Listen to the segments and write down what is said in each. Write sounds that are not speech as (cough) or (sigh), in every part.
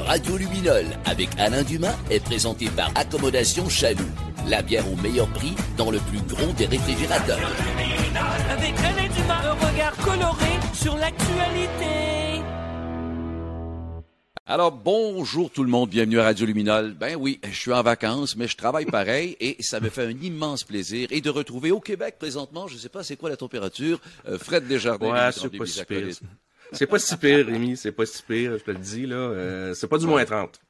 Radio Luminol avec Alain Dumas est présenté par Accommodation Chaloux. La bière au meilleur prix dans le plus gros des réfrigérateurs. Avec Alain Dumas, un regard coloré sur l'actualité. Alors, bonjour tout le monde, bienvenue à Radio Luminol. Ben oui, je suis en vacances, mais je travaille pareil et ça me fait un immense plaisir et de retrouver au Québec présentement, je sais pas c'est quoi la température, euh, Fred Desjardins. Ouais, c'est pas si pire. C'est pas si pire, Rémi, c'est pas si pire, je te le dis, là. Euh, c'est pas du moins 30.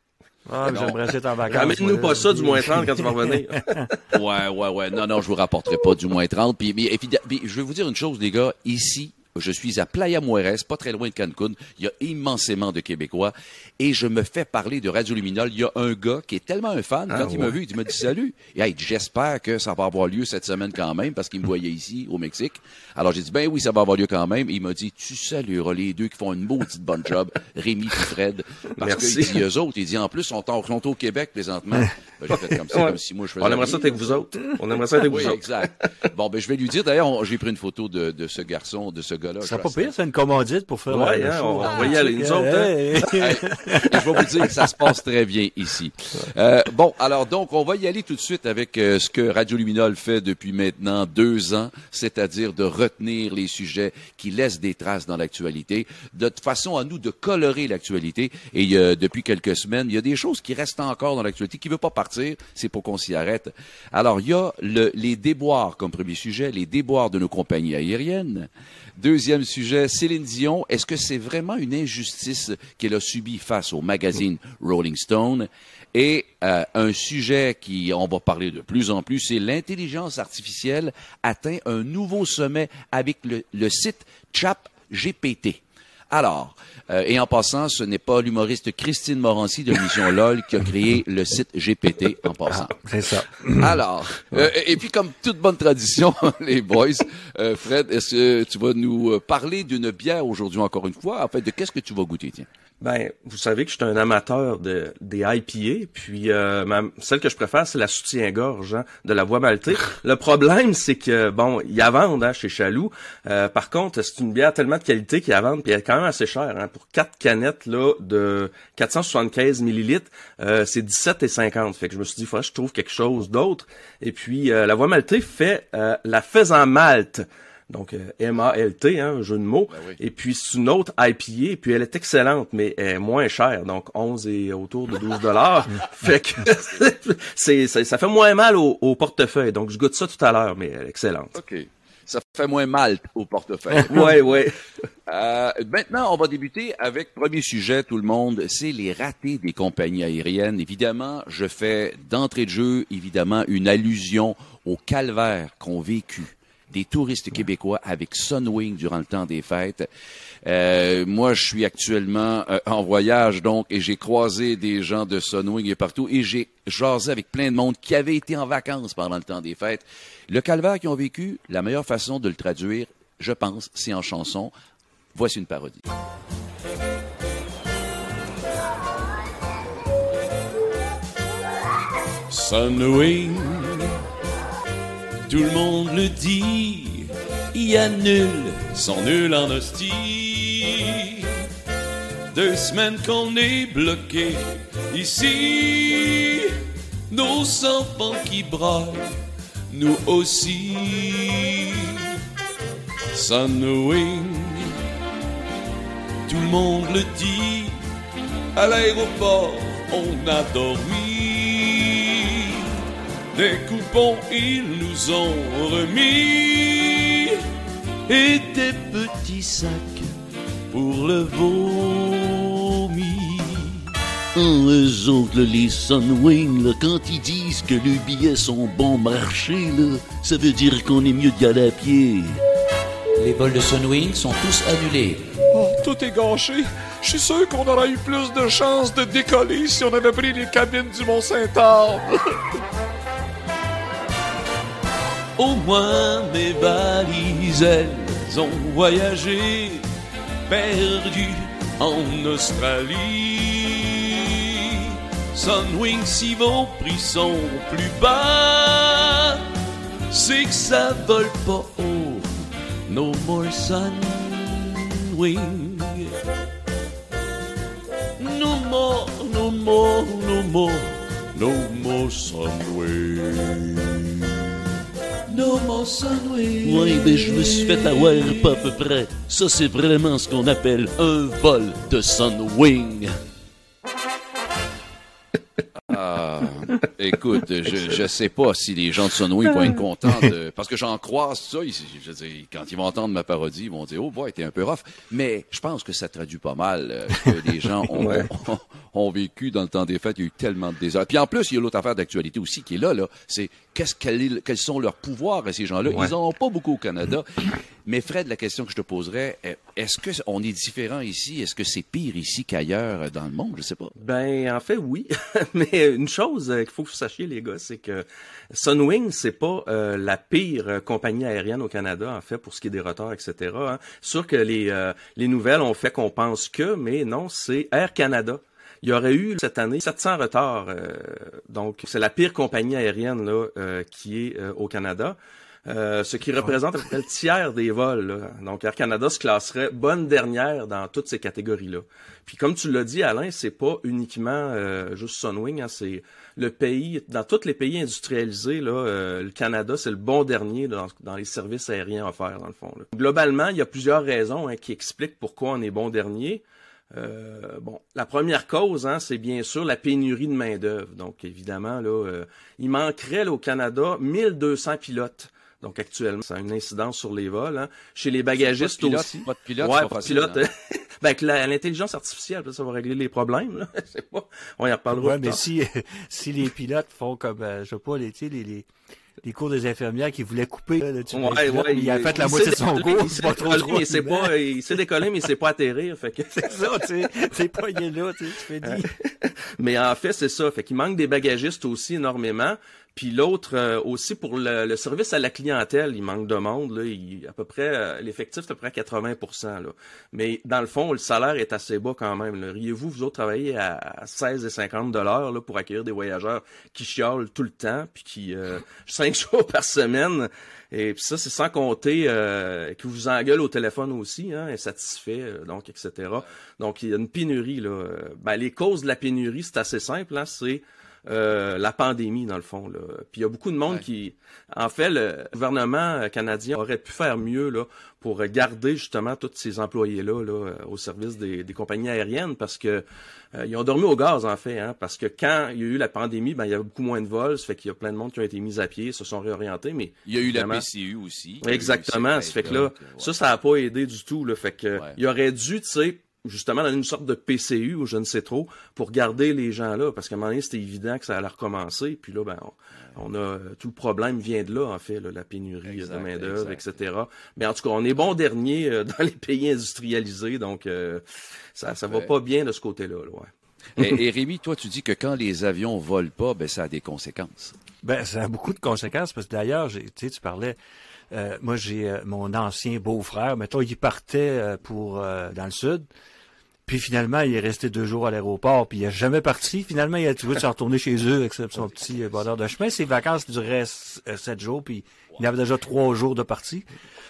Ah, j'aimerais être en vacances. Ramène-nous pas ça du moins 30 quand tu vas revenir. (laughs) ouais, ouais, ouais. Non, non, je vous rapporterai pas du moins 30. Puis, mais, puis, je vais vous dire une chose, les gars. Ici, je suis à Playa Mujeres, pas très loin de Cancun. Il y a immensément de Québécois. Et je me fais parler de Radio Luminol. Il y a un gars qui est tellement un fan. Ah, quand il m'a vu, il m'a dit salut. Et hey, j'espère que ça va avoir lieu cette semaine quand même parce qu'il me voyait ici, au Mexique. Alors j'ai dit, ben oui, ça va avoir lieu quand même. Et il m'a dit, tu salueras les deux qui font une maudite bonne job, Rémi et Fred. Parce Merci. que il dit, eux autres, il dit, en plus, en- sont au Québec présentement. Ben, j'ai fait comme ça, Ouais. comme si moi je faisais On aimerait ça avec vous autres. On aimerait ça avec Oui, vous autres. exact. Bon, ben, je vais lui dire. D'ailleurs, on- j'ai pris une photo de, de ce garçon, de ce gars-là. C'est Je pas pire, c'est une commandite pour faire Ouais, hein, on- Ah, va y aller, tu sais nous autres, hein. (laughs) hey. Je vais vous dire que ça se passe très bien ici. Euh, bon, alors donc, on va y aller tout de suite avec euh, ce que Radio Luminol fait depuis maintenant deux ans, c'est-à-dire de retenir les sujets qui laissent des traces dans l'actualité, de façon à nous de colorer l'actualité. Et euh, depuis quelques semaines, il y a des choses qui restent encore dans l'actualité, qui ne veut pas partir, c'est pour qu'on s'y arrête. Alors, il y a le- les déboires comme premier sujet, les déboires de nos compagnies aériennes. Deuxième sujet, Céline Dion, est-ce que c'est vraiment une injustice qu'elle a subie face au magazine Rolling Stone? Et euh, un sujet qui, on va parler de plus en plus, c'est l'intelligence artificielle atteint un nouveau sommet avec le, le site ChatGPT. Alors, euh, et en passant, ce n'est pas l'humoriste Christine Morancy de l'émission (laughs) LOL qui a créé le site GPT en passant. C'est ça. (clears throat) Alors, euh, et puis comme toute bonne tradition, (laughs) les boys, euh, Fred, est-ce que tu vas nous euh, parler d'une bière aujourd'hui encore une fois? En fait, de qu'est-ce que tu vas goûter, tiens? Ben, vous savez que je suis un amateur de des IPA, puis euh, ma- celle que je préfère, c'est la soutien-gorge hein, de la voie maltée. (laughs) Le problème, c'est que bon, ils la vendent hein, chez Chaloux. Euh, par contre, c'est une bière tellement de qualité qu'ils la vendent, puis elle est quand même assez chère. Hein, pour quatre canettes là de 475 millilitres, euh, c'est 17,50. Fait que je me suis dit, faudrait que je trouve quelque chose d'autre. Et puis, euh, la voie maltée fait euh, la faisan malte. Donc, euh, M-A-L-T, hein, un jeu de mots. Ben oui. Et puis, c'est une autre IPA, puis elle est excellente, mais elle est moins chère. Donc, 11 et autour de 12 dollars. (laughs) fait que (laughs) c'est, ça fait moins mal au, au portefeuille. Donc, je goûte ça tout à l'heure, mais elle est excellente. OK. Ça fait moins mal au portefeuille. (laughs) Ouais, ouais. Euh, maintenant, on va débuter avec premier sujet, tout le monde, c'est les ratés des compagnies aériennes. Évidemment, je fais d'entrée de jeu, évidemment, une allusion au calvaire qu'ont vécu des touristes québécois avec Sunwing durant le temps des fêtes. Euh, moi, je suis actuellement euh, en voyage, donc, et j'ai croisé des gens de Sunwing et partout, et j'ai jasé avec plein de monde qui avait été en vacances pendant le temps des fêtes. Le calvaire qu'ils ont vécu, la meilleure façon de le traduire, je pense, c'est en chanson. Voici une parodie. Sunwing, tout le monde le dit, il y a nul, sont nuls en hostie. Deux semaines qu'on est bloqué ici, nos enfants qui braillent, nous aussi. Sunwing, tout le monde le dit, à l'aéroport on a dormi. Des coupons ils nous ont remis et des petits sacs pour le vomi. Oh, eux autres, les Sunwing, là, quand ils disent que les billets sont bon marché, là, ça veut dire qu'on est mieux d'y aller à pied. Les vols de Sunwing sont tous annulés. Oh, tout est gâché. Je suis sûr qu'on aurait eu plus de chances de décoller si on avait pris les cabines du Mont-Saint-Anne. (laughs) Au moins mes valises, elles ont voyagé, perdues en Australie. Sunwing, si vos prix sont plus bas, c'est que ça vole pas haut. No more Sunwing. No more more, no more, no more Sunwing. No more Sunwing. Oui, ben je me suis fait avoir pas à peu près. Ça, c'est vraiment ce qu'on appelle un vol de Sunwing. Ah, écoute, je, je sais pas si les gens de Sunwing vont être contents de, (laughs) parce que j'en croise ça. ils- je veux dire, quand ils vont entendre ma parodie, ils vont dire, oh boy, t'es un peu rough. Mais je pense que ça traduit pas mal euh, que les gens (laughs) ont, Ouais. ont, ont vécu dans le temps des fêtes. Il y a eu tellement de désordre. Puis en plus, il y a l'autre affaire d'actualité aussi qui est là, là. C'est qu'est-ce quel est- quels sont leurs pouvoirs à ces gens-là? Ouais. Ils en ont pas beaucoup au Canada. Mais Fred, la question que je te poserais, euh, est-ce que on est différent ici? Est-ce que c'est pire ici qu'ailleurs dans le monde? Je sais pas. Ben, en fait, oui. (laughs) Mais une chose euh, qu'il faut que vous sachiez, les gars, c'est que Sunwing, c'est pas euh, la pire euh, compagnie aérienne au Canada, en fait, pour ce qui est des retards, etc. Hein. Sûr que les, euh, les nouvelles ont fait qu'on pense que, mais non, c'est Air Canada. Il y aurait eu cette année 700 retards. euh, donc, c'est la pire compagnie aérienne là, euh, qui est euh, au Canada. Euh, ce qui représente à peu près le tiers des vols. là. Donc Air Canada se classerait bonne dernière dans toutes ces catégories-là. Puis comme tu l'as dit, Alain, c'est pas uniquement euh, juste Sunwing, hein, c'est le pays, dans tous les pays industrialisés, là, euh, le Canada, c'est le bon dernier dans, dans les services aériens offerts, dans le fond. là. Globalement, il y a plusieurs raisons hein, qui expliquent pourquoi on est bon dernier. Euh, bon, la première cause, hein, c'est bien sûr la pénurie de main d'œuvre. Donc, évidemment, là, euh, il manquerait là, au Canada 1200 pilotes. Donc, actuellement, ça a une incidence sur les vols. hein. Chez les bagagistes Pas de pilote, aussi. pas de pilote, ouais, pas pas de facile, pilote. hein. (laughs) ben, l'intelligence artificielle, ça va régler les problèmes. Là. (laughs) Je sais pas. On y reparlera Ouais, plus mais tard. si, (laughs) si les pilotes font comme, euh, je sais pas, les, tu sais, les, les, (laughs) les cours des infirmières qui voulaient couper, là, tu Ouais, ouais, il a fait la il moitié de son cours, il c'est sait pas trop décoller, trop. mais pas, il sait décoller, mais il sait pas atterrir. Fait que (laughs) C'est ça, tu sais. C'est pas il est là, tu sais, tu fais dire. (laughs) Mais en fait, c'est ça. Fait qu'il manque des bagagistes aussi énormément. Puis l'autre euh, aussi pour le, le service à la clientèle, il manque de monde. Là, il, à peu près euh, l'effectif, c'est à peu près 80% là. Mais dans le fond, le salaire est assez bas quand même. Riez-vous, vous autres travaillez à 16,50 dollars là pour accueillir des voyageurs qui chiolent tout le temps, puis qui euh, (laughs) cinq jours par semaine. Et puis ça, c'est sans compter euh, qui vous engueule au téléphone aussi, hein, insatisfait, euh, donc etc. Donc il y a une pénurie là. Ben, les causes de la pénurie, c'est assez simple, hein, c'est euh, la pandémie dans le fond. Là. Puis il y a beaucoup de monde Ouais. qui, en fait, le gouvernement canadien aurait pu faire mieux là pour garder justement tous ces employés là, euh, au service des, des compagnies aériennes parce que euh, ils ont dormi au gaz en fait, hein, parce que quand il y a eu la pandémie, ben il y avait beaucoup moins de vols, ça fait qu'il y a plein de monde qui ont été mis à pied, se sont réorientés, mais Il y a eu la PCU aussi. Exactement. Ça fait que là, ouais. ça, ça a pas aidé du tout. Là. Fait que Ouais. il aurait dû, tu sais, justement donner une sorte de PCU ou je ne sais trop pour garder les gens là, parce qu'à un moment donné, c'était évident que ça allait recommencer. Puis là, ben, on, on a tout le problème vient de là, en fait, là, la pénurie Exact, de main d'œuvre, etc. Mais en tout cas, on est bon dernier euh, (laughs) dans les pays industrialisés, donc euh, ça, ça va pas bien de ce côté-là. là, ouais. Et, et Rémi, toi, tu dis que quand les avions volent pas, ben ça a des conséquences. Ben, ça a beaucoup de conséquences parce que d'ailleurs, j'ai- tu sais, tu parlais. Euh, moi, j'ai euh, mon ancien beau-frère, mettons, il partait euh, pour dans le sud. Puis finalement, il est resté deux jours à l'aéroport, puis il est jamais parti. Finalement, il a trouvé de se retourner chez eux avec son petit bonheur de chemin. Ses vacances duraient sept jours, puis il avait déjà trois jours de partie.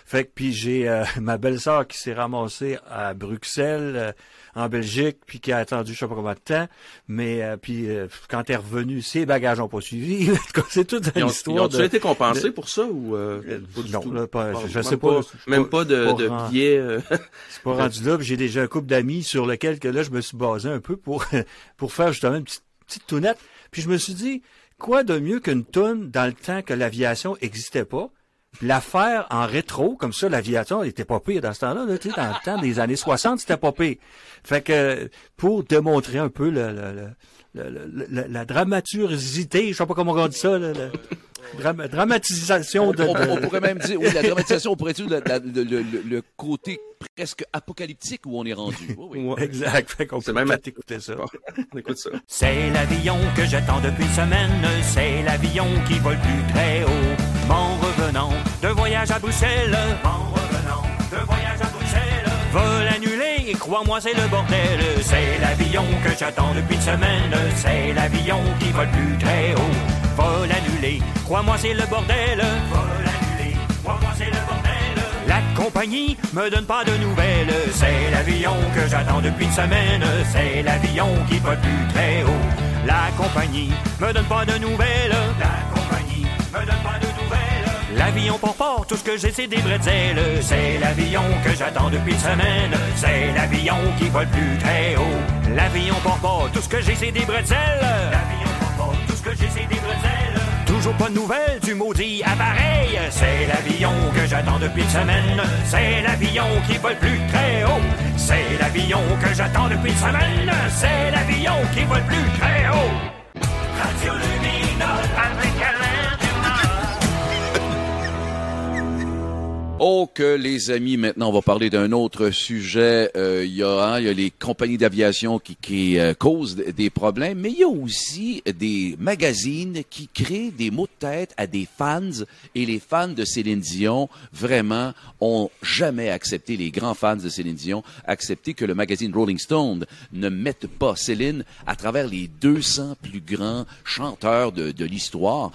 Fait que puis j'ai euh, (laughs) ma belle-sœur qui s'est ramassée à Bruxelles, euh, en Belgique, puis qui a attendu je sais pas combien de temps. Mais euh, puis quand elle est revenue, ses bagages n'ont pas suivi. (laughs) C'est toute une histoire ils ont de... été compensés pour ça ou pas du non, tout? là, pas- je- même sais pas, Même pas- pas de, pas de rend- billets. (laughs) C'est pas rendu là. J'ai déjà un couple d'amis sur lequel que là, je me suis basé un peu pour, pour faire justement une petite, petite tounette. Puis je me suis dit, quoi de mieux qu'une toune dans le temps que l'aviation existait pas? La faire en rétro, comme ça, l'aviation était pas pire dans ce temps-là, là, dans le temps des années 60, c'était pas pire. Fait que, pour démontrer un peu la dramaturgité, je sais pas comment on dit ça, là, dram- dramatisation de, On, on de- pourrait même dire, oui, la dramatisation, on pourrait dire le, le- le- le côté presque apocalyptique où on est rendu. Oui, oui. ouais. Exact. Fait qu'on C'est peut même- peut-être écouter ça. Bon, on écoute ça. C'est l'avion que j'attends depuis une semaine, c'est l'avion qui vole plus très haut. Mon revenant de voyage à Bruxelles, mon revenant de voyage à Bruxelles, vol annulé, crois-moi c'est le bordel. C'est l'avion que j'attends depuis une semaine, c'est l'avion qui vole plus très haut. Vol annulé, crois-moi c'est le bordel. Vol annulé, crois-moi c'est le bordel. La compagnie me donne pas de nouvelles. C'est l'avion que j'attends depuis une semaine. C'est l'avion qui vole plus très haut. La compagnie me donne pas de nouvelles. La compagnie me donne pas de nouvelles. L'avion pour port, tout ce que j'ai, c'est des bretzels. C'est l'avion que j'attends depuis une semaine. C'est l'avion qui vole plus très haut. L'avion pour port, tout ce que j'ai, c'est des bretzels. Que j'ai, des bretzels. Toujours pas de nouvelles du maudit appareil. C'est l'avion que j'attends depuis une semaine. C'est l'avion qui vole plus très haut. C'est l'avion que j'attends depuis une semaine. C'est l'avion qui vole plus très haut. Oh que les amis, maintenant on va parler d'un autre sujet. Euh, Il y, a, hein, y a les compagnies d'aviation qui, qui euh, causent des problèmes, mais il y a aussi des magazines qui créent des mots de tête à des fans. Et les fans de Céline Dion, vraiment, ont jamais accepté, les grands fans de Céline Dion, accepté que le magazine Rolling Stone ne mette pas Céline à travers les 200 plus grands chanteurs de, de l'histoire.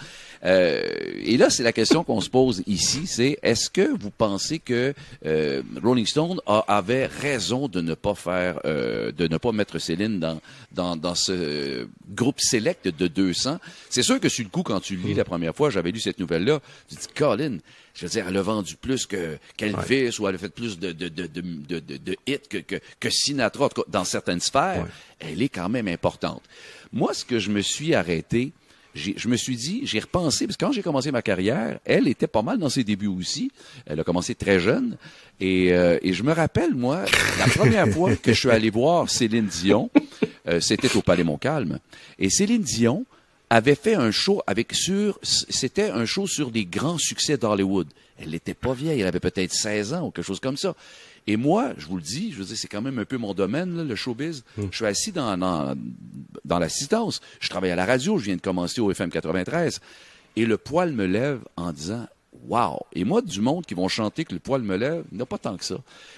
Euh, et là, c'est la question qu'on se pose ici, c'est est-ce que vous pensez que euh, Rolling Stone a- avait raison de ne pas faire, euh, de ne pas mettre Céline dans dans, dans ce groupe select de 200 C'est sûr que sur le coup, quand tu lis la première fois, j'avais lu cette nouvelle-là, tu te dis Colin. Je veux dire, elle a vendu plus que qu'Elvis ou elle a fait plus de, de, de, de, de, hits que, que, que Sinatra. En tout cas, dans certaines sphères, elle est quand même importante. Moi, ce que je me suis arrêté, je me suis dit, j'ai repensé, parce que quand j'ai commencé ma carrière, elle était pas mal dans ses débuts aussi. Elle a commencé très jeune. Et, euh, et je me rappelle, moi, la première fois que je suis allé voir Céline Dion, euh, c'était au Palais Montcalm. Et Céline Dion avait fait un show avec sur, c'était un show sur des grands succès d'Hollywood. Elle n'était pas vieille, elle avait peut-être 16 ans ou quelque chose comme ça. Et moi, je vous le dis, je veux dire, c'est quand même un peu mon domaine, là, le showbiz. Je suis assis dans, dans, dans l'assistance. Je travaille à la radio, je viens de commencer au FM 93. Et le poil me lève en disant Wow! Et moi, du monde qui vont chanter que le poil me lève, il n'y a pas tant que ça.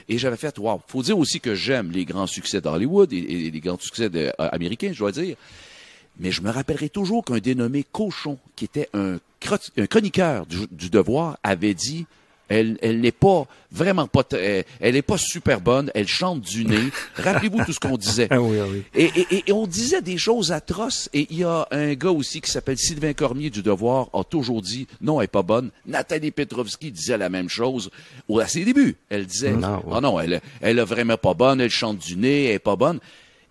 Et j'avais fait Wow! Faut dire aussi que j'aime les grands succès d'Hollywood et, et les grands succès de- euh, américains, je dois dire. Mais je me rappellerai toujours qu'un dénommé Cochon, qui était un, chroniqueur du, du Devoir, avait dit elle, elle n'est pas vraiment pas, elle n'est pas super bonne, elle chante du nez. (laughs) Rappelez-vous tout ce qu'on disait. Ah oui, ah oui. Et, et- et- on disait des choses atroces. Et il y a un gars aussi qui s'appelle Sylvain Cormier du Devoir, a toujours dit non, elle est pas bonne. Nathalie Petrovski disait la même chose ou à ses débuts. Elle disait Non, ouais. ah non, elle, elle est vraiment pas bonne, elle chante du nez, elle est pas bonne.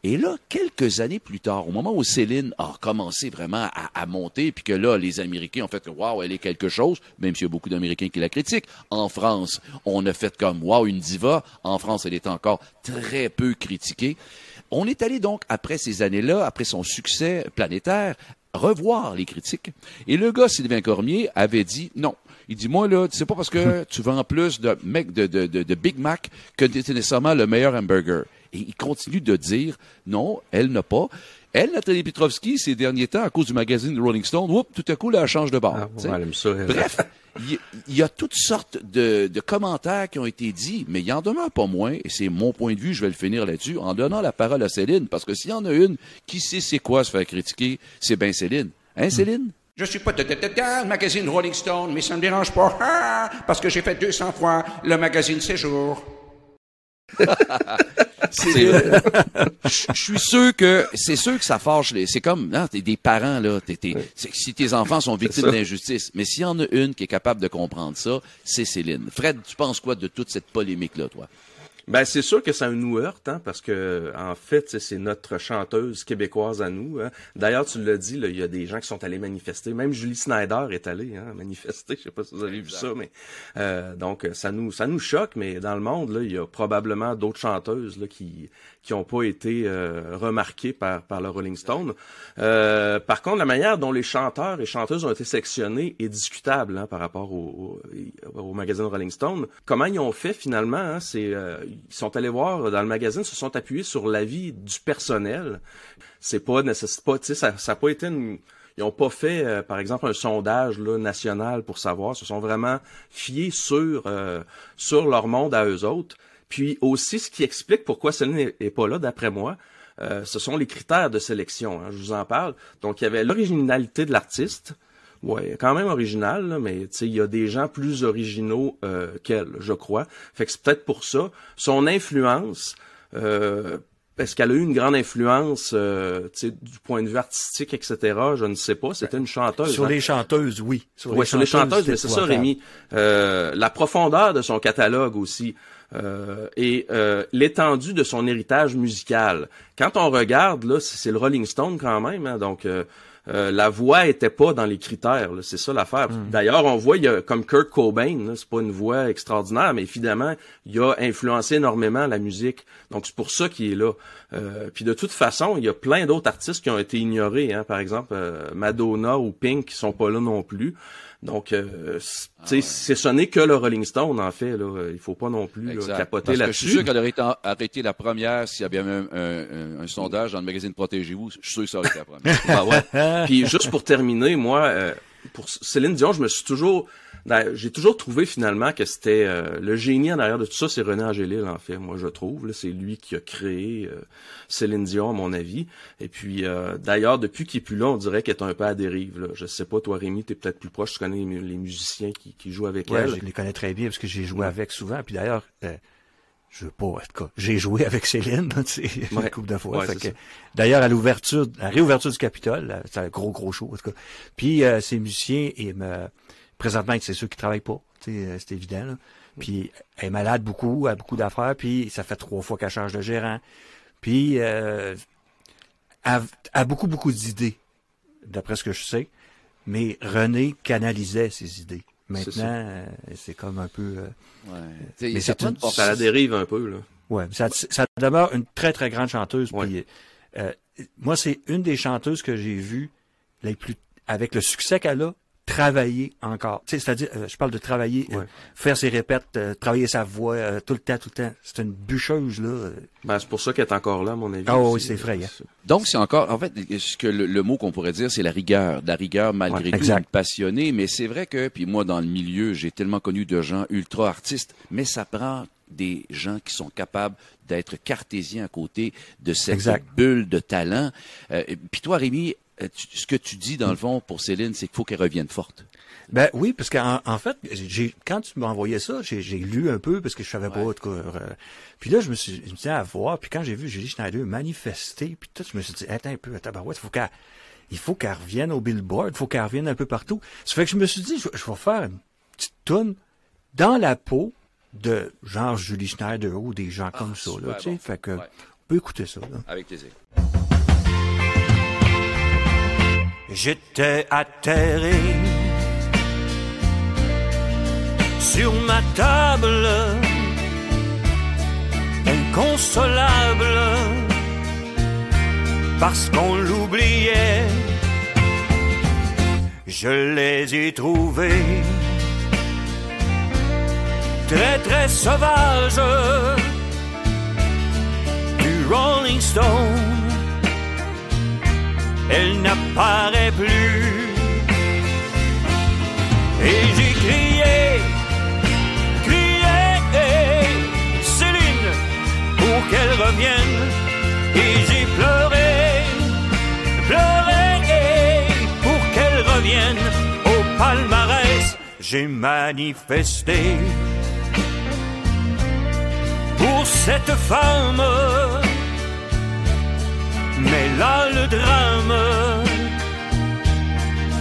Et là, quelques années plus tard, au moment où Céline a commencé vraiment à, à monter, puis que là, les Américains ont fait que waouh, elle est quelque chose, même s'il y a beaucoup d'Américains qui la critiquent. En France, on a fait comme waouh, une diva. En France, elle est encore très peu critiquée. On est allé donc, après ces années-là, après son succès planétaire, revoir les critiques. Et le gars, Sylvain Cormier, avait dit non. Il dit, moi, là, c'est pas parce que (laughs) tu vends plus de, mec, de, de, de, de Big Mac que tu es nécessairement le meilleur hamburger. Et il continue de dire, non, elle n'a pas. Elle, Nathalie Petrovski, ces derniers temps, à cause du magazine Rolling Stone, whoop, tout à coup, là, elle change de bord. Ah, tu sais. ouais, elle aime ça, elle. Bref, il y, a toutes sortes de, de commentaires qui ont été dits, mais il y en demeure pas moins, et c'est mon point de vue, je vais le finir là-dessus, en donnant la parole à Céline, parce que s'il y en a une qui sait c'est quoi se faire critiquer, c'est bien Céline. Hein, Céline? Je suis pas dans le magazine Rolling Stone, mais ça me dérange pas, ah, parce que j'ai fait 200 fois le magazine Séjour. Je suis sûr que c'est sûr que ça fâche. les- C'est comme non, t'es des parents là. t'es- t'es- c'est- si tes enfants sont victimes d'injustice, mais s'il y en a une qui est capable de comprendre ça, c'est Céline. Fred, tu penses quoi de toute cette polémique là, toi? Ben c'est sûr que ça nous heurte, hein, parce que en fait, c'est notre chanteuse québécoise à nous. hein. D'ailleurs, tu l'as dit, là, il y a des gens qui sont allés manifester. Même Julie Snyder est allée hein, manifester. Je sais pas si vous avez vu ça, mais euh, donc ça nous ça nous choque. Mais dans le monde, là, il y a probablement d'autres chanteuses là qui qui ont pas été euh, remarquées par par le Rolling Stone. Euh, par contre, la manière dont les chanteurs et chanteuses ont été sélectionnés est discutable hein, par rapport au, au, au magazine Rolling Stone. Comment ils ont fait finalement hein, C'est euh, ils sont allés voir dans le magazine, se sont appuyés sur l'avis du personnel. C'est pas nécessaire, pas, ça, ça a pas été une ils n'ont pas fait, euh, par exemple, un sondage là, national pour savoir. Ils se sont vraiment fiés sur, euh, sur leur monde à eux autres. Puis aussi, ce qui explique pourquoi Céline n'est est pas là, d'après moi, euh, ce sont les critères de sélection. hein, je vous en parle. Donc, il y avait l'originalité de l'artiste. Ouais, quand même original, là, mais tu sais, il y a des gens plus originaux euh, qu'elle, je crois. Fait que c'est peut-être pour ça. Son influence, euh, est-ce qu'elle a eu une grande influence euh, du point de vue artistique, etc. Je ne sais pas. C'était une chanteuse. Sur hein. les chanteuses, oui. Sur les, sur les chanteuses, mais c'est ça. Rémi. Euh, la profondeur de son catalogue aussi. euh, et euh, l'étendue de son héritage musical. Quand on regarde, là, c'est c'est le Rolling Stone quand même, hein, donc euh, euh, la voix était pas dans les critères, là, c'est ça l'affaire. D'ailleurs, on voit, il y a, comme Kurt Cobain, là, c'est pas une voix extraordinaire, mais évidemment, il a influencé énormément la musique. Donc c'est pour ça qu'il est là. Euh, puis de toute façon, il y a plein d'autres artistes qui ont été ignorés, hein, par exemple euh, Madonna ou Pink qui sont pas là non plus. Donc, euh, Ah c'est ce n'est que le Rolling Stone, en fait. Là. Il faut pas non plus là, capoter que je suis là-dessus. sûr qu'elle aurait été arrêtée la première s'il y avait même un, un- un sondage dans le magazine Protégez-vous. Je suis sûr que ça aurait été la première. Ah (laughs) ouais. Puis juste pour terminer, moi, euh, pour Céline Dion, je me suis toujours, ben, j'ai toujours trouvé finalement que c'était euh, le génie en arrière de tout ça, c'est René Angélil en fait. Moi, je trouve, c'est lui qui a créé euh, Céline Dion, à mon avis. Et puis, euh, d'ailleurs, depuis qu'il est plus là, on dirait qu'elle est un peu à dérive. Là. Je sais pas, toi, Rémi, t'es peut-être plus proche, tu connais les, mu- les musiciens qui, qui jouent avec Ouais, elle. je les connais très bien parce que j'ai joué avec souvent. Puis d'ailleurs, euh, je veux pas, en tout cas, j'ai joué avec Céline, tu sais, une couple de fois. Ouais. D'ailleurs, à l'ouverture, à la réouverture du Capitole, c'est un gros, gros show, en tout cas. Puis euh, ces musiciens, et me, présentement, c'est ceux qui travaillent pas, tu sais, euh, c'est évident. Là. Puis elle est malade beaucoup, elle a beaucoup d'affaires, puis ça fait trois fois qu'elle change de gérant. Puis euh, elle a beaucoup, beaucoup d'idées, d'après ce que je sais. Mais René canalisait ses idées. Maintenant, euh, c'est comme un peu... euh, Ouais. Sais, Mais ça une-. Ça la dérive un peu, là. Ouais, ça, ça demeure une très très grande chanteuse. Ouais. Puis, euh, moi, c'est une des chanteuses que j'ai vues les plus avec le succès qu'elle a travailler encore. Tu sais, c'est-à-dire, euh, je parle de travailler, euh, faire ses répètes, euh, travailler sa voix euh, tout le temps, tout le temps. C'est une bûcheuse là. Ben, c'est pour ça qu'elle est encore là, à mon avis. Ah oui, c'est effrayant. Donc, c'est encore, en fait, ce que le, le mot qu'on pourrait dire, c'est la rigueur. La rigueur, malgré Ouais, tout, passionnée. Mais c'est vrai que, puis moi, dans le milieu, j'ai tellement connu de gens ultra artistes, mais ça prend des gens qui sont capables d'être cartésiens à côté de cette Exact. bulle de talent. Euh, puis toi, Rémi, ce que tu dis, dans le fond, pour Céline, c'est qu'il faut qu'elle revienne forte. Ben oui, parce qu'en en fait, j'ai quand tu m'as envoyé ça, j'ai lu un peu parce que je savais pas. cas, euh, puis là, je me suis, je me suis dit à voir. Puis quand j'ai vu Julie Schneider manifester, puis tout, je me suis dit, attends un peu, attends, ben ouais, il faut qu'elle, il faut qu'elle revienne au Billboard, il faut qu'elle revienne un peu partout. Ça fait que je me suis dit, je, je vais faire une petite toune dans la peau de genre Julie Schneider ou des gens comme ça. Là, super tu sais, bon. fait que Ouais. on peut écouter ça. Là. Avec plaisir. J'étais atterré sur ma table, inconsolable, parce qu'on l'oubliait. Je les ai trouvés très très sauvages du Rolling Stone elle n'apparaît plus. Et j'ai crié, crié, Céline, pour qu'elle revienne. Et j'ai pleuré, pleuré, pour qu'elle revienne au palmarès. J'ai manifesté pour cette femme. Mais là, le drame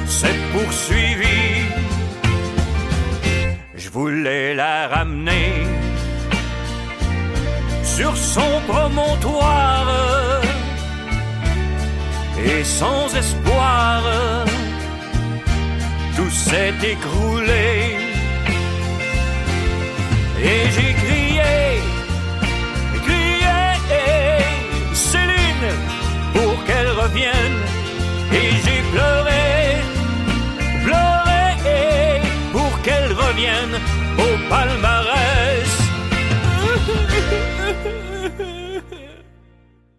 s'est poursuivi. Je voulais la ramener sur son promontoire et sans espoir, tout s'est écroulé. Et j'ai Pleuré, pleuré, pour qu'elle revienne au palmarès.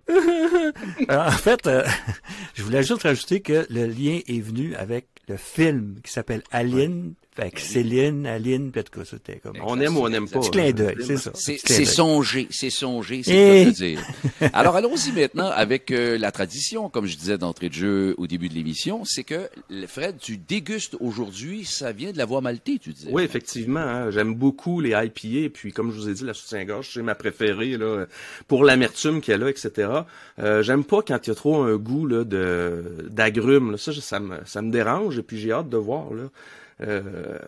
(laughs) Euh, en fait, euh, (laughs) je voulais juste rajouter que le lien est venu avec le film qui s'appelle Aline, avec Céline, Aline, puis en tout cas, c'était comme... On aime ou on n'aime pas. Petit clin d'œil, c'est ça. C'est songé, c'est songé, c'est le dire. Alors allons-y maintenant avec euh, la tradition, comme je disais d'entrée de jeu au début de l'émission, c'est que le- Fred, tu dégustes aujourd'hui, ça vient de la voie maltée, tu disais. Oui, effectivement. hein. J'aime beaucoup les IPA. Puis, comme je vous ai dit, la soutien-gorge, c'est ma préférée là, pour l'amertume qu'elle a, etc. Euh, J'aime pas quand il y a trop un goût là, de d'agrumes. là. Ça, ça me, ça me dérange. Et puis, j'ai hâte de voir. Là. Euh,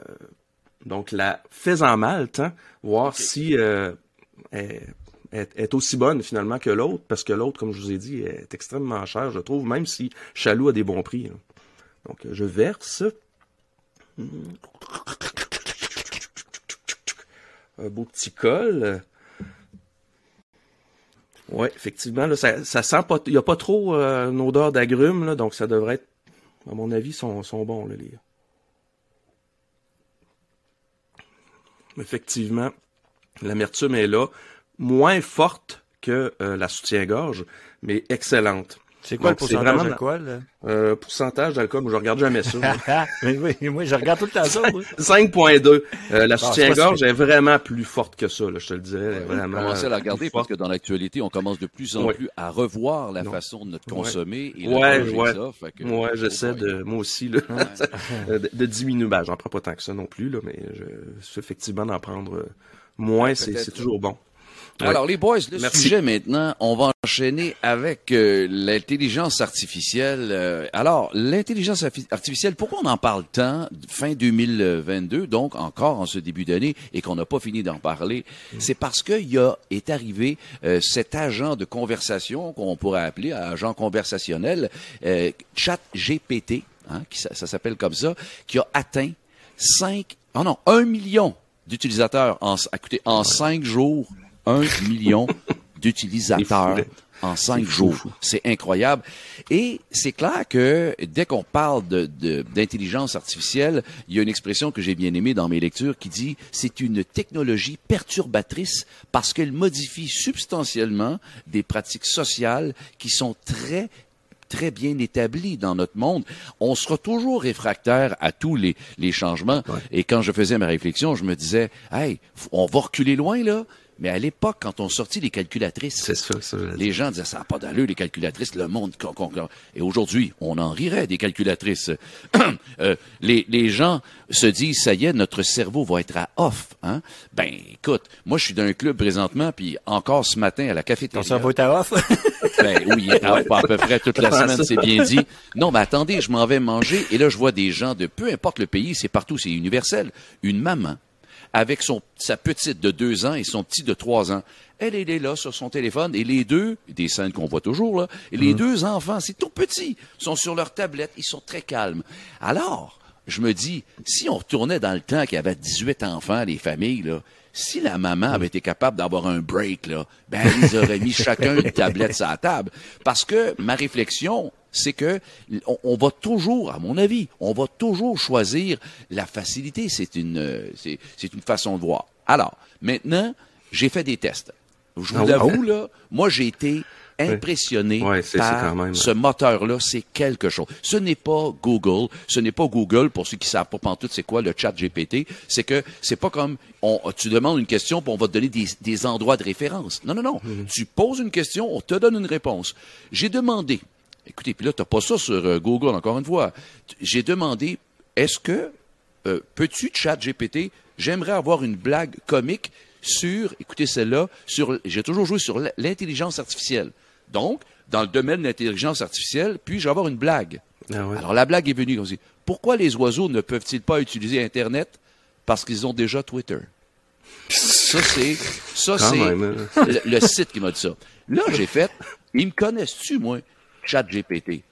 donc, la faisan malte, hein, voir si euh, elle, est aussi bonne finalement que l'autre. Parce que l'autre, comme je vous ai dit, est extrêmement chère, je trouve, même si Chaloux a des bons prix. Donc, je verse. un beau petit col. Ouais, effectivement, là, ça, ça sent pas, il y a pas trop euh, une odeur d'agrumes, donc ça devrait être, à mon avis, sont, sont bons, là, les. Effectivement, l'amertume est là, moins forte que euh, la soutien-gorge, mais excellente. C'est quoi Donc, le c'est pourcentage vraiment- d'alcool? là? Euh, pourcentage d'alcool, moi, je regarde jamais ça. moi. (laughs) Mais oui, moi, je regarde tout le temps ça, moi. (laughs) 5.2. Euh, la pas soutien-gorge est vraiment plus forte que ça, là, je te le disais. elle est On vraiment commence à la plus regarder parce forte. que dans l'actualité, on commence de plus en Ouais. plus à revoir la Non. façon de notre Ouais. consommer et Ouais, de manger ouais. ça. Fait que- Ouais, j'essaie de, moi aussi, là, (laughs) de, de diminuer. Ben, j'en prends pas tant que ça non plus, là, mais je, effectivement d'en prendre euh, moins, peut-être. c'est toujours bon. Alors les boys, le Merci. sujet maintenant, on va enchaîner avec euh, l'intelligence artificielle. Euh, alors l'intelligence arti- artificielle, pourquoi on en parle tant fin 2022, donc encore en ce début d'année, et qu'on n'a pas fini d'en parler, c'est parce qu'il y a est arrivé euh, cet agent de conversation qu'on pourrait appeler agent conversationnel, euh, Chat GPT, hein, qui, ça, ça s'appelle comme ça, qui a atteint 5, oh non, 1 million d'utilisateurs en, écoutez, en 5 jours, 1 million (laughs) d'utilisateurs en 5 fou, jours. C'est incroyable. Et c'est clair que dès qu'on parle de, de- d'intelligence artificielle, il y a une expression que j'ai bien aimée dans mes lectures qui dit c'est une technologie perturbatrice parce qu'elle modifie substantiellement des pratiques sociales qui sont très très bien établies dans notre monde. On sera toujours réfractaire à tous les, les changements. Et quand je faisais ma réflexion, je me disais, hey, on va reculer loin, là. Mais à l'époque, quand on sortit les calculatrices, ça, ça, les gens disaient ça n'a pas d'allure les calculatrices, le monde. qu'on- qu'on- qu'on- Et aujourd'hui, on en rirait des calculatrices. (coughs) Euh, les, les gens se disent ça y est, notre cerveau va être à off. Hein? Ben écoute, moi je suis dans un club présentement, puis encore ce matin à la Ton cafétéria. cerveau est à off? (laughs) Ben oui, il est à off à peu près toute la semaine, c'est bien dit. Non, mais attendez, je m'en vais manger et là je vois des gens de peu importe le pays, c'est partout, c'est universel. Une maman avec son sa petite de deux ans et son petit de trois ans. Elle, elle est là sur son téléphone et les deux, des scènes qu'on voit toujours là, et les deux enfants, c'est tout petit, sont sur leur tablette, ils sont très calmes. Alors, je me dis, si on retournait dans le temps qu'il y avait 18 enfants, les familles, là, si la maman avait été capable d'avoir un break, là, ben, ils auraient mis (laughs) chacun une tablette sur la table. Parce que ma réflexion, c'est que on, on va toujours, à mon avis, on va toujours choisir la facilité. C'est une, euh, c'est, c'est une façon de voir. Alors, maintenant, j'ai fait des tests. Je vous Ah l'avoue, là, moi, j'ai été impressionné Ouais, par quand même- ce moteur-là, c'est quelque chose. Ce n'est pas Google, ce n'est pas Google, pour ceux qui savent pas pantoute c'est quoi le chat GPT, c'est que c'est pas comme on, tu demandes une question puis on va te donner des, des endroits de référence. Non, non, non. Tu poses une question, on te donne une réponse. J'ai demandé, écoutez, puis là, t'as pas ça sur euh, Google, encore une fois. J'ai demandé, est-ce que, euh, peux-tu, chat GPT, j'aimerais avoir une blague comique sur, écoutez celle-là, sur, j'ai toujours joué sur l'intelligence artificielle. Donc, dans le domaine de l'intelligence artificielle, puis-je avoir une blague? Ah ouais. Alors, la blague est venue. On dit, pourquoi les oiseaux ne peuvent-ils pas utiliser Internet? Parce qu'ils ont déjà Twitter. Ça, c'est, ça, c'est hein. le, le site qui m'a dit ça. Là, j'ai fait, ils me connaissent-tu, moi, chat GPT?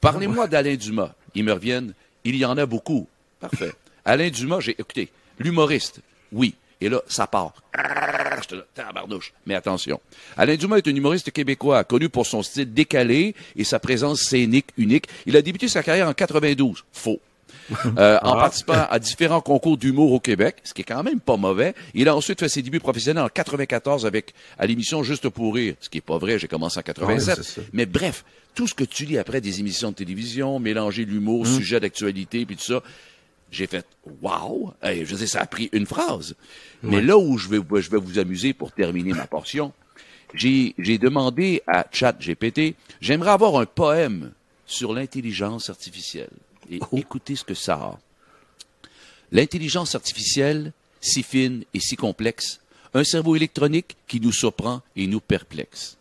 Parlez-moi d'Alain Dumas. Ils me reviennent, il y en a beaucoup. Parfait. (laughs) Alain Dumas, j'ai, écoutez, l'humoriste, oui. Et là, ça part. Tabarnouche. Mais attention. Alain Dumas est un humoriste québécois, connu pour son style décalé et sa présence scénique unique. Il a débuté sa carrière en 92. Faux. Euh, en participant à différents concours d'humour au Québec, ce qui est quand même pas mauvais. Il a ensuite fait ses débuts professionnels en 94 avec à l'émission Juste pour rire, ce qui est pas vrai, j'ai commencé en 87. Ouais, c'est ça. Mais bref, tout ce que tu lis après des émissions de télévision, mélanger l'humour, sujet d'actualité, puis tout ça, J'ai fait wow, Hey, je sais, ça a pris une phrase. Mais là où je vais, je vais vous amuser pour terminer ma portion, j'ai j'ai demandé à ChatGPT, j'aimerais avoir un poème sur l'intelligence artificielle. Et écoutez ce que ça a. L'intelligence artificielle, si fine et si complexe, un cerveau électronique qui nous surprend et nous perplexe.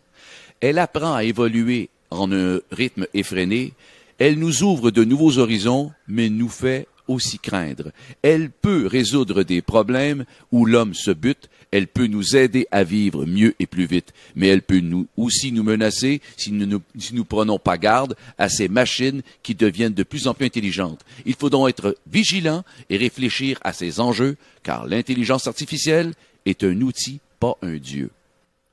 Elle apprend à évoluer en un rythme effréné, elle nous ouvre de nouveaux horizons, mais nous fait aussi craindre. Elle peut résoudre des problèmes où l'homme se bute, elle peut nous aider à vivre mieux et plus vite, mais elle peut nous, aussi nous menacer si nous ne nous prenons pas garde à ces machines qui deviennent de plus en plus intelligentes. Il faut donc être vigilant et réfléchir à ces enjeux, car l'intelligence artificielle est un outil, pas un dieu.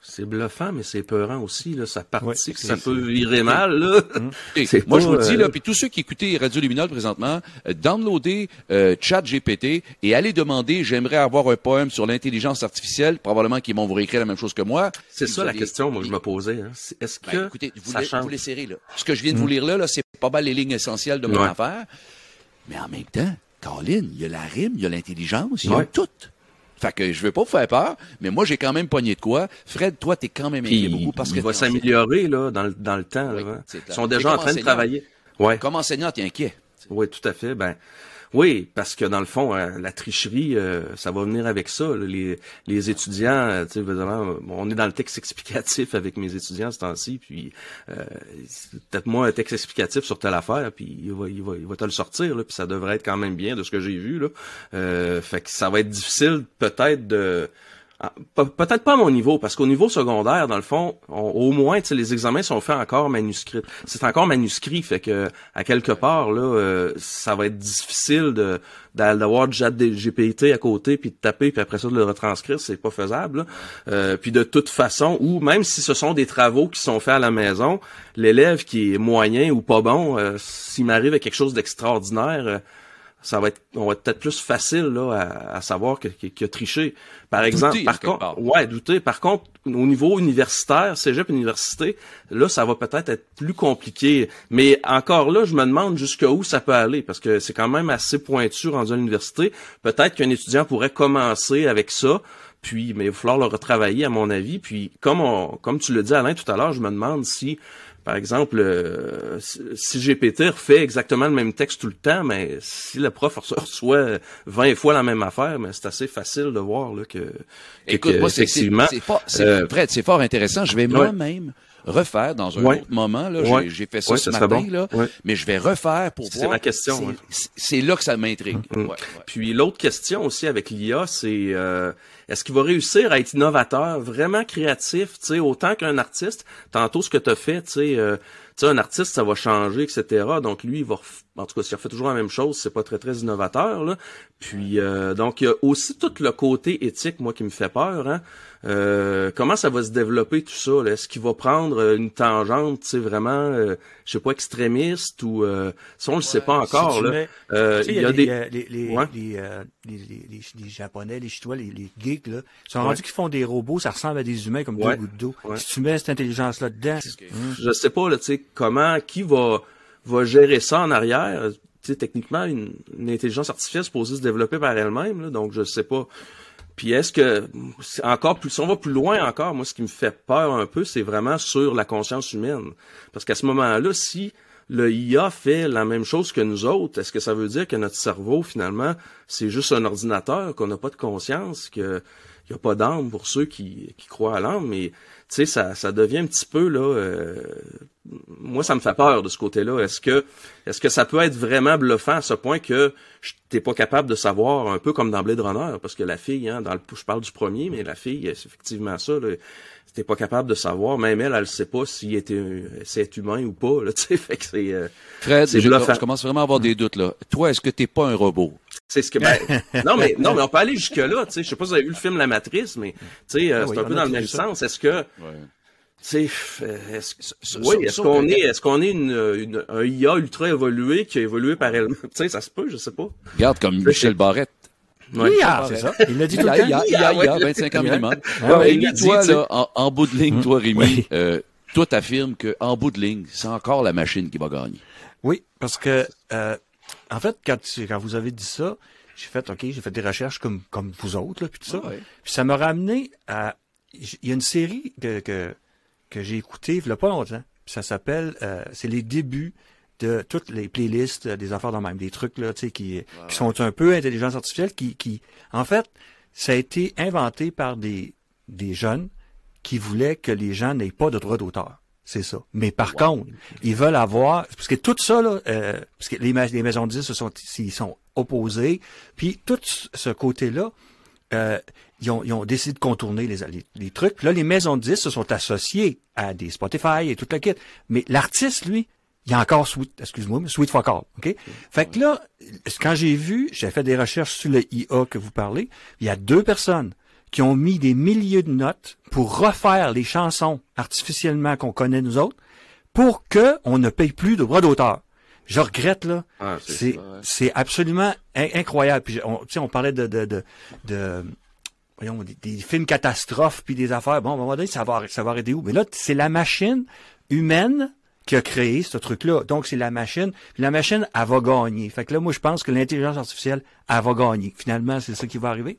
C'est bluffant, mais c'est peurant aussi, là. Ça partit, Ouais, que ça peut virer mal, là. Et C'est moi, pas, je vous le dis, euh, là, puis tous ceux qui écoutaient Radio Luminol présentement, euh, downloadez euh, ChatGPT et allez demander, j'aimerais avoir un poème sur l'intelligence artificielle. Probablement qu'ils vont vous réécrire la même chose que moi. C'est ça la allez- question, moi, que je me posais. hein. Est-ce que Ben, écoutez, vous, ça vous les serrez, là. Ce que je viens de vous lire là, là c'est pas mal les lignes essentielles de mon Ouais. affaire. Mais en même temps, Colin, il y a la rime, il y a l'intelligence, il y a Ouais. tout. Fait que je veux pas vous faire peur, mais moi, j'ai quand même pogné de quoi. Fred, toi, t'es quand même inquiet beaucoup parce que il va s'améliorer, là, dans le, dans le temps. Oui, là, hein. Ils sont déjà en train de travailler. Ouais. Comme enseignant, t'es inquiet. Oui, tout à fait. Ben, oui, parce que dans le fond, euh, la tricherie, euh, ça va venir avec ça. Les, les étudiants, euh, tu sais, on est dans le texte explicatif avec mes étudiants ce temps-ci, puis euh, peut-être moi un texte explicatif sur telle affaire, puis il va, il va, il va te le sortir, là, puis ça devrait être quand même bien de ce que j'ai vu. Là. Euh, fait que ça va être difficile peut-être de pe- Peut-être pas à mon niveau, parce qu'au niveau secondaire, dans le fond, on- au moins, tu sais, les examens sont faits encore manuscrits. C'est encore manuscrit, fait que à quelque part là, euh, ça va être difficile de d'avoir du chat de GPT à côté, puis de taper, puis après ça de le retranscrire, c'est pas faisable. là. Euh, puis de toute façon, ou même si ce sont des travaux qui sont faits à la maison, l'élève qui est moyen ou pas bon, euh, s'il m'arrive à quelque chose d'extraordinaire. Ça va être, on va être peut-être plus facile là à, à savoir que- que- qu'il a triché. Par exemple, Douter, par contre, part. ouais, douter. Par contre, au niveau universitaire, cégep université, là, ça va peut-être être plus compliqué. Mais encore là, je me demande jusqu'où ça peut aller, parce que c'est quand même assez pointu rendu à l'université. Peut-être qu'un étudiant pourrait commencer avec ça. Puis, mais il va falloir le retravailler, à mon avis. Puis, comme on, comme tu le dis, Alain, tout à l'heure, je me demande si, par exemple, euh, si- GPT refait exactement le même texte tout le temps, mais si le prof reçoit 20 fois la même affaire, mais c'est assez facile de voir là, que, Écoute, que, moi, c'est c'est- effectivement, c'est fort, c'est- euh, c'est fort intéressant. Je vais moi-même refaire dans un Ouais. autre moment. Là, Ouais. j'ai, j'ai fait ça Ouais, ce ça matin, bon. là, Ouais. mais je vais refaire pour C'est voir. ma question, C'est, c'est- c'est là que ça m'intrigue. Mm. Ouais. Puis l'autre question aussi avec l'IA, c'est euh, est-ce qu'il va réussir à être innovateur, vraiment créatif, tu sais, autant qu'un artiste? Tantôt ce que tu as fait, tu sais, euh, tu sais, un artiste, ça va changer, etc. Donc lui, il va, ref- en tout cas, s'il refait toujours la même chose, c'est pas très très innovateur. Là. Puis euh, donc il y a aussi tout le côté éthique, moi, qui me fait peur. Hein. Euh, comment ça va se développer tout ça là? Est-ce qu'il va prendre euh, une tangente, tu sais, vraiment, euh, je sais pas, extrémiste ou euh, ça on le sait pas encore Si là. mets- Euh, il y a des, euh, les, les, Ouais. les, euh, les, les, les- les Japonais, les Chinois, les, les geeks, là, ils sont Ouais. rendus qu'ils font des robots, ça ressemble à des humains comme Ouais. deux gouttes d'eau. Ouais. Si tu mets cette intelligence-là dedans, je sais pas là, tu sais comment qui va va gérer ça en arrière? Tu sais, techniquement, une, une intelligence artificielle est supposée se développer par elle-même, là, donc je sais pas. Puis est-ce que encore plus, si on va plus loin encore, moi, ce qui me fait peur un peu, c'est vraiment sur la conscience humaine, parce qu'à ce moment-là, si le IA fait la même chose que nous autres, est-ce que ça veut dire que notre cerveau, finalement, c'est juste un ordinateur, qu'on n'a pas de conscience, que il n'y a pas d'âme pour ceux qui, croient à l'âme, mais tu sais, ça, ça devient un petit peu là. euh, moi, ça me fait peur de ce côté-là. Est-ce que, est-ce que ça peut être vraiment bluffant à ce point que je- t'es pas capable de savoir, un peu comme dans Blade Runner, parce que la fille, hein, dans le, je parle du premier, mais la fille, c'est effectivement ça. Là, t'es pas capable de savoir, même elle, elle sait pas s'il était, c'est humain ou pas. Là, (laughs) tu sais, fait que c'est, euh, Fred, C'est je, bluffant. je commence vraiment à avoir des doutes là. Toi, est-ce que t'es pas un robot? c'est ce que ben, non mais non mais on peut aller jusque là tu sais je sais pas si vous avez vu le film La Matrice mais tu sais euh, Ah oui, c'est un peu dans le même sens est-ce que tu sais, euh, est-ce que- ça- oui, est-ce qu'on on est, est-ce qu'on est une, une- un IA ultra évolué qui a évolué par elle-même? (laughs) Tu sais, ça se peut, je sais pas. Regarde comme Michel Barrette. Ouais. Ah, c'est ça. Il l'a dit tout le temps. a, il y a, il y a ouais. 25 ans minimum. Ah Rémi, l'a dit, toi, là, en, en bout de ligne, toi, Rémi, Oui. euh, toi, t'affirmes qu'en bout de ligne, c'est encore la machine qui va gagner. Oui, parce que euh, en fait, quand, tu- quand vous avez dit ça, j'ai fait, OK, j'ai fait des recherches comme, comme vous autres, là, puis tout ça. Ah ouais. Puis ça m'a ramené à... Il y a une série que, que, que j'ai écoutée il y a pas longtemps. Ça s'appelle... euh, c'est les débuts de toutes les playlists euh, des affaires de même. Des trucs, là, tu sais, qui, qui sont un peu intelligence artificielle, qui, qui... En fait, ça a été inventé par des, des jeunes qui voulaient que les gens n'aient pas de droit d'auteur. C'est ça. Mais par contre, ils veulent avoir, parce que tout ça, là, euh, parce que les, les maisons de disques se sont, ils sont opposés, puis tout ce côté-là, euh, ils, ont, ils ont décidé de contourner les, les, les trucs. Puis là, les maisons de disques se sont associées à des Spotify et toute la kit. Mais l'artiste, lui, il y a encore Sweet, excuse-moi, mais Sweet Fuck All, OK? Fait que là, quand j'ai vu, j'ai fait des recherches sur le IA que vous parlez, il y a deux personnes qui ont mis des milliers de notes pour refaire les chansons artificiellement qu'on connaît nous autres, pour que on ne paye plus de droits d'auteur. Je regrette, là. Ah, c'est absolument in- incroyable. Puis, on, tu sais, on parlait de, de, de, de- voyons, des, des films catastrophes puis des affaires. Bon, à un moment donné, ça va, ça va arrêter où? Mais là, c'est la machine humaine qui a créé ce truc-là. Donc, c'est la machine. Puis la machine, elle va gagner. Fait que là, moi, je pense que l'intelligence artificielle, elle va gagner. Finalement, c'est ça qui va arriver.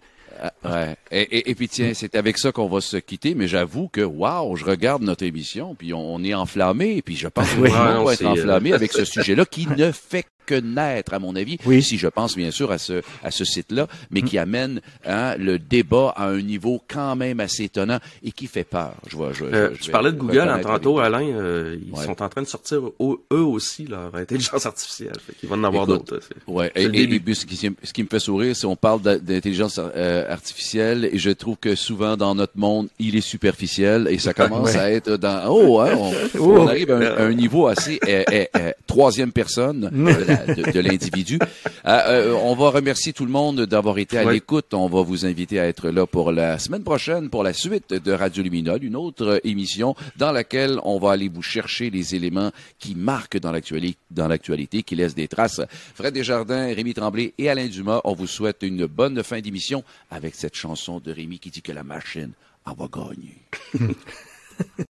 Ouais. Et, et, et puis tiens, c'est avec ça qu'on va se quitter, mais j'avoue que waouh, je regarde notre émission, puis on, on est enflammé, puis je pense que Oui. va être enflammé euh, avec ce (laughs) sujet-là qui ne fait que naître, à mon avis, Oui. si je pense bien sûr à ce, à ce site-là, mais qui amène hein, le débat à un niveau quand même assez étonnant et qui fait peur. Je vois, je, Euh, je tu parlais de Google en reconnaître tantôt, Alain. euh, ils Ouais. sont en train de sortir au- eux aussi leur intelligence artificielle. Fait qu'ils vont en avoir d'autres. Ouais, et, et- et ce, qui, ce qui me fait sourire, c'est on parle d'intelligence euh, artificielle et je trouve que souvent dans notre monde, il est superficiel et ça commence Ouais. à être dans oh, hein, on, (laughs) Oh. on arrive à un, à un niveau assez euh, euh, troisième personne (laughs) de l'individu. Euh, euh, on va remercier tout le monde d'avoir été à Ouais. l'écoute. On va vous inviter à être là pour la semaine prochaine pour la suite de Radio Luminol, une autre émission dans laquelle on va aller vous chercher les éléments qui marquent dans l'actualité, dans l'actualité, qui laissent des traces. Fred Desjardins, Rémi Tremblay et Alain Dumas, on vous souhaite une bonne fin d'émission avec cette chanson de Rémi qui dit que la machine en va gagner. (laughs)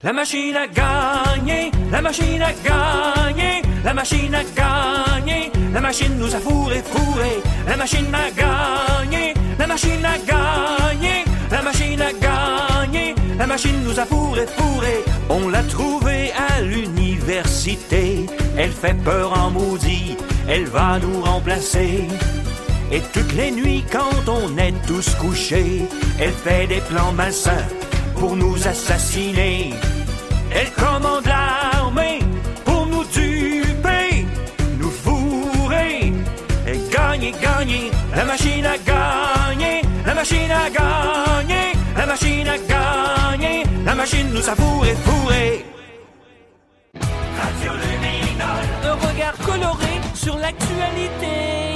La machine a gagné, la machine a gagné, la machine a gagné, la machine nous a fourré, fourré, la machine a gagné, la machine a gagné, la machine a gagné, la machine nous a fourré, fourré, on l'a trouvée à l'université, elle fait peur en maudit, elle va nous remplacer. Et toutes les nuits quand on est tous couchés, elle fait des plans malsains pour nous assassiner. Elle commande l'armée pour nous tuer, nous fourrer et gagner, gagner. La machine a gagné, la machine a gagné, la machine à gagner, la machine nous a fourré, fourré. Radio regard coloré sur l'actualité.